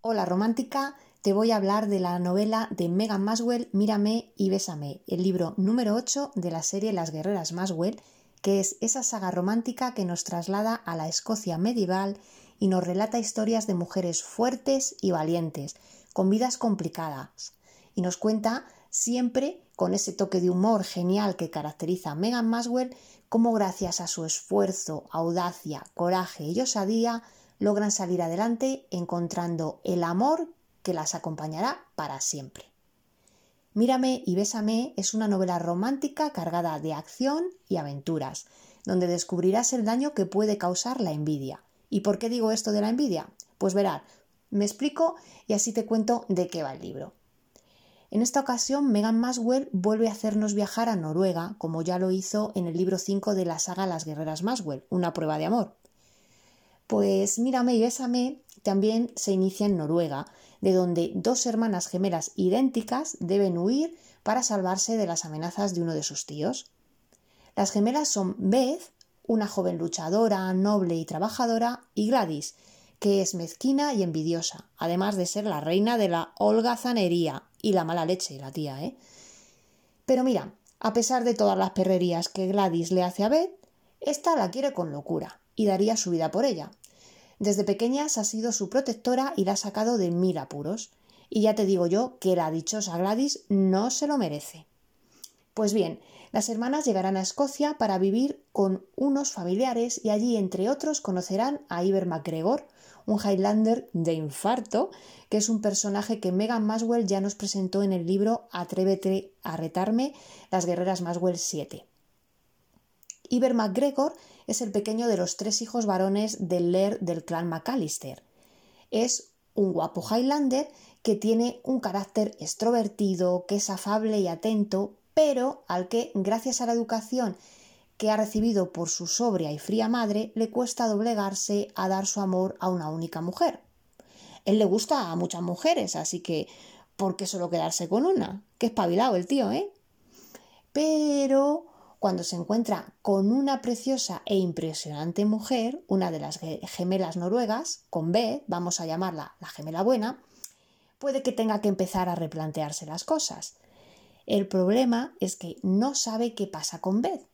Hola romántica, te voy a hablar de la novela de Megan Maswell, Mírame y Bésame, el libro número 8 de la serie Las Guerreras Maswell, que es esa saga romántica que nos traslada a la Escocia medieval y nos relata historias de mujeres fuertes y valientes, con vidas complicadas, y nos cuenta siempre con ese toque de humor genial que caracteriza a Megan Maswell, cómo gracias a su esfuerzo, audacia, coraje y osadía logran salir adelante encontrando el amor que las acompañará para siempre. Mírame y Bésame es una novela romántica cargada de acción y aventuras, donde descubrirás el daño que puede causar la envidia. ¿Y por qué digo esto de la envidia? Pues verás, me explico y así te cuento de qué va el libro. En esta ocasión, Megan Maswell vuelve a hacernos viajar a Noruega, como ya lo hizo en el libro 5 de la saga Las Guerreras Maswell, una prueba de amor. Pues Mírame y Bésame también se inicia en Noruega, de donde dos hermanas gemelas idénticas deben huir para salvarse de las amenazas de uno de sus tíos. Las gemelas son Beth, una joven luchadora, noble y trabajadora, y Gladys, que es mezquina y envidiosa, además de ser la reina de la holgazanería y la mala leche, la tía, ¿eh? Pero mira, a pesar de todas las perrerías que Gladys le hace a Beth, esta la quiere con locura y daría su vida por ella. Desde pequeñas ha sido su protectora y la ha sacado de mil apuros. Y ya te digo yo que la dichosa Gladys no se lo merece. Pues bien, las hermanas llegarán a Escocia para vivir con unos familiares y allí, entre otros, conocerán a Iber MacGregor, un Highlander de infarto, que es un personaje que Megan Maswell ya nos presentó en el libro Atrévete a retarme, las guerreras Maswell 7. Iber MacGregor es el pequeño de los tres hijos varones del Laird del clan McAllister. Es un guapo Highlander que tiene un carácter extrovertido, que es afable y atento, pero al que, gracias a la educación que ha recibido por su sobria y fría madre, le cuesta doblegarse a dar su amor a una única mujer. Él le gusta a muchas mujeres, así que ¿por qué solo quedarse con una? Qué espabilado el tío, ¿eh? Pero cuando se encuentra con una preciosa e impresionante mujer, una de las gemelas noruegas, con B, vamos a llamarla la gemela buena, puede que tenga que empezar a replantearse las cosas. El problema es que no sabe qué pasa con Beth.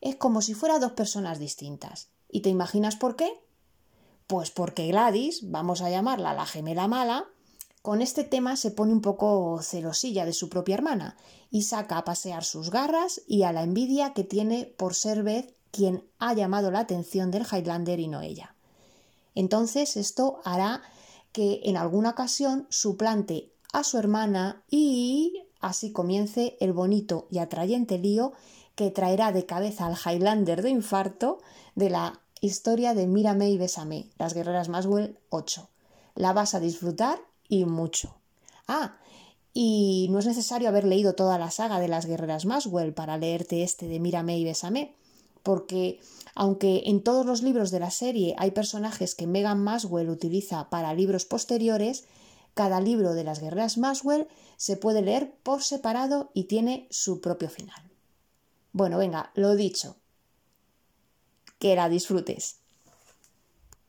Es como si fueran dos personas distintas. ¿Y te imaginas por qué? Pues porque Gladys, vamos a llamarla la gemela mala, con este tema se pone un poco celosilla de su propia hermana y saca a pasear sus garras y a la envidia que tiene por ser Beth quien ha llamado la atención del Highlander y no ella. Entonces esto hará que en alguna ocasión suplante a su hermana y Así comience el bonito y atrayente lío que traerá de cabeza al Highlander de infarto de la historia de Mírame y Bésame, las guerreras Maswell 8. La vas a disfrutar y mucho. Ah, y no es necesario haber leído toda la saga de las guerreras Maswell para leerte este de Mírame y Bésame, porque aunque en todos los libros de la serie hay personajes que Megan Maswell utiliza para libros posteriores, cada libro de las guerreras Maswell se puede leer por separado y tiene su propio final. Bueno, venga, lo dicho. Que la disfrutes.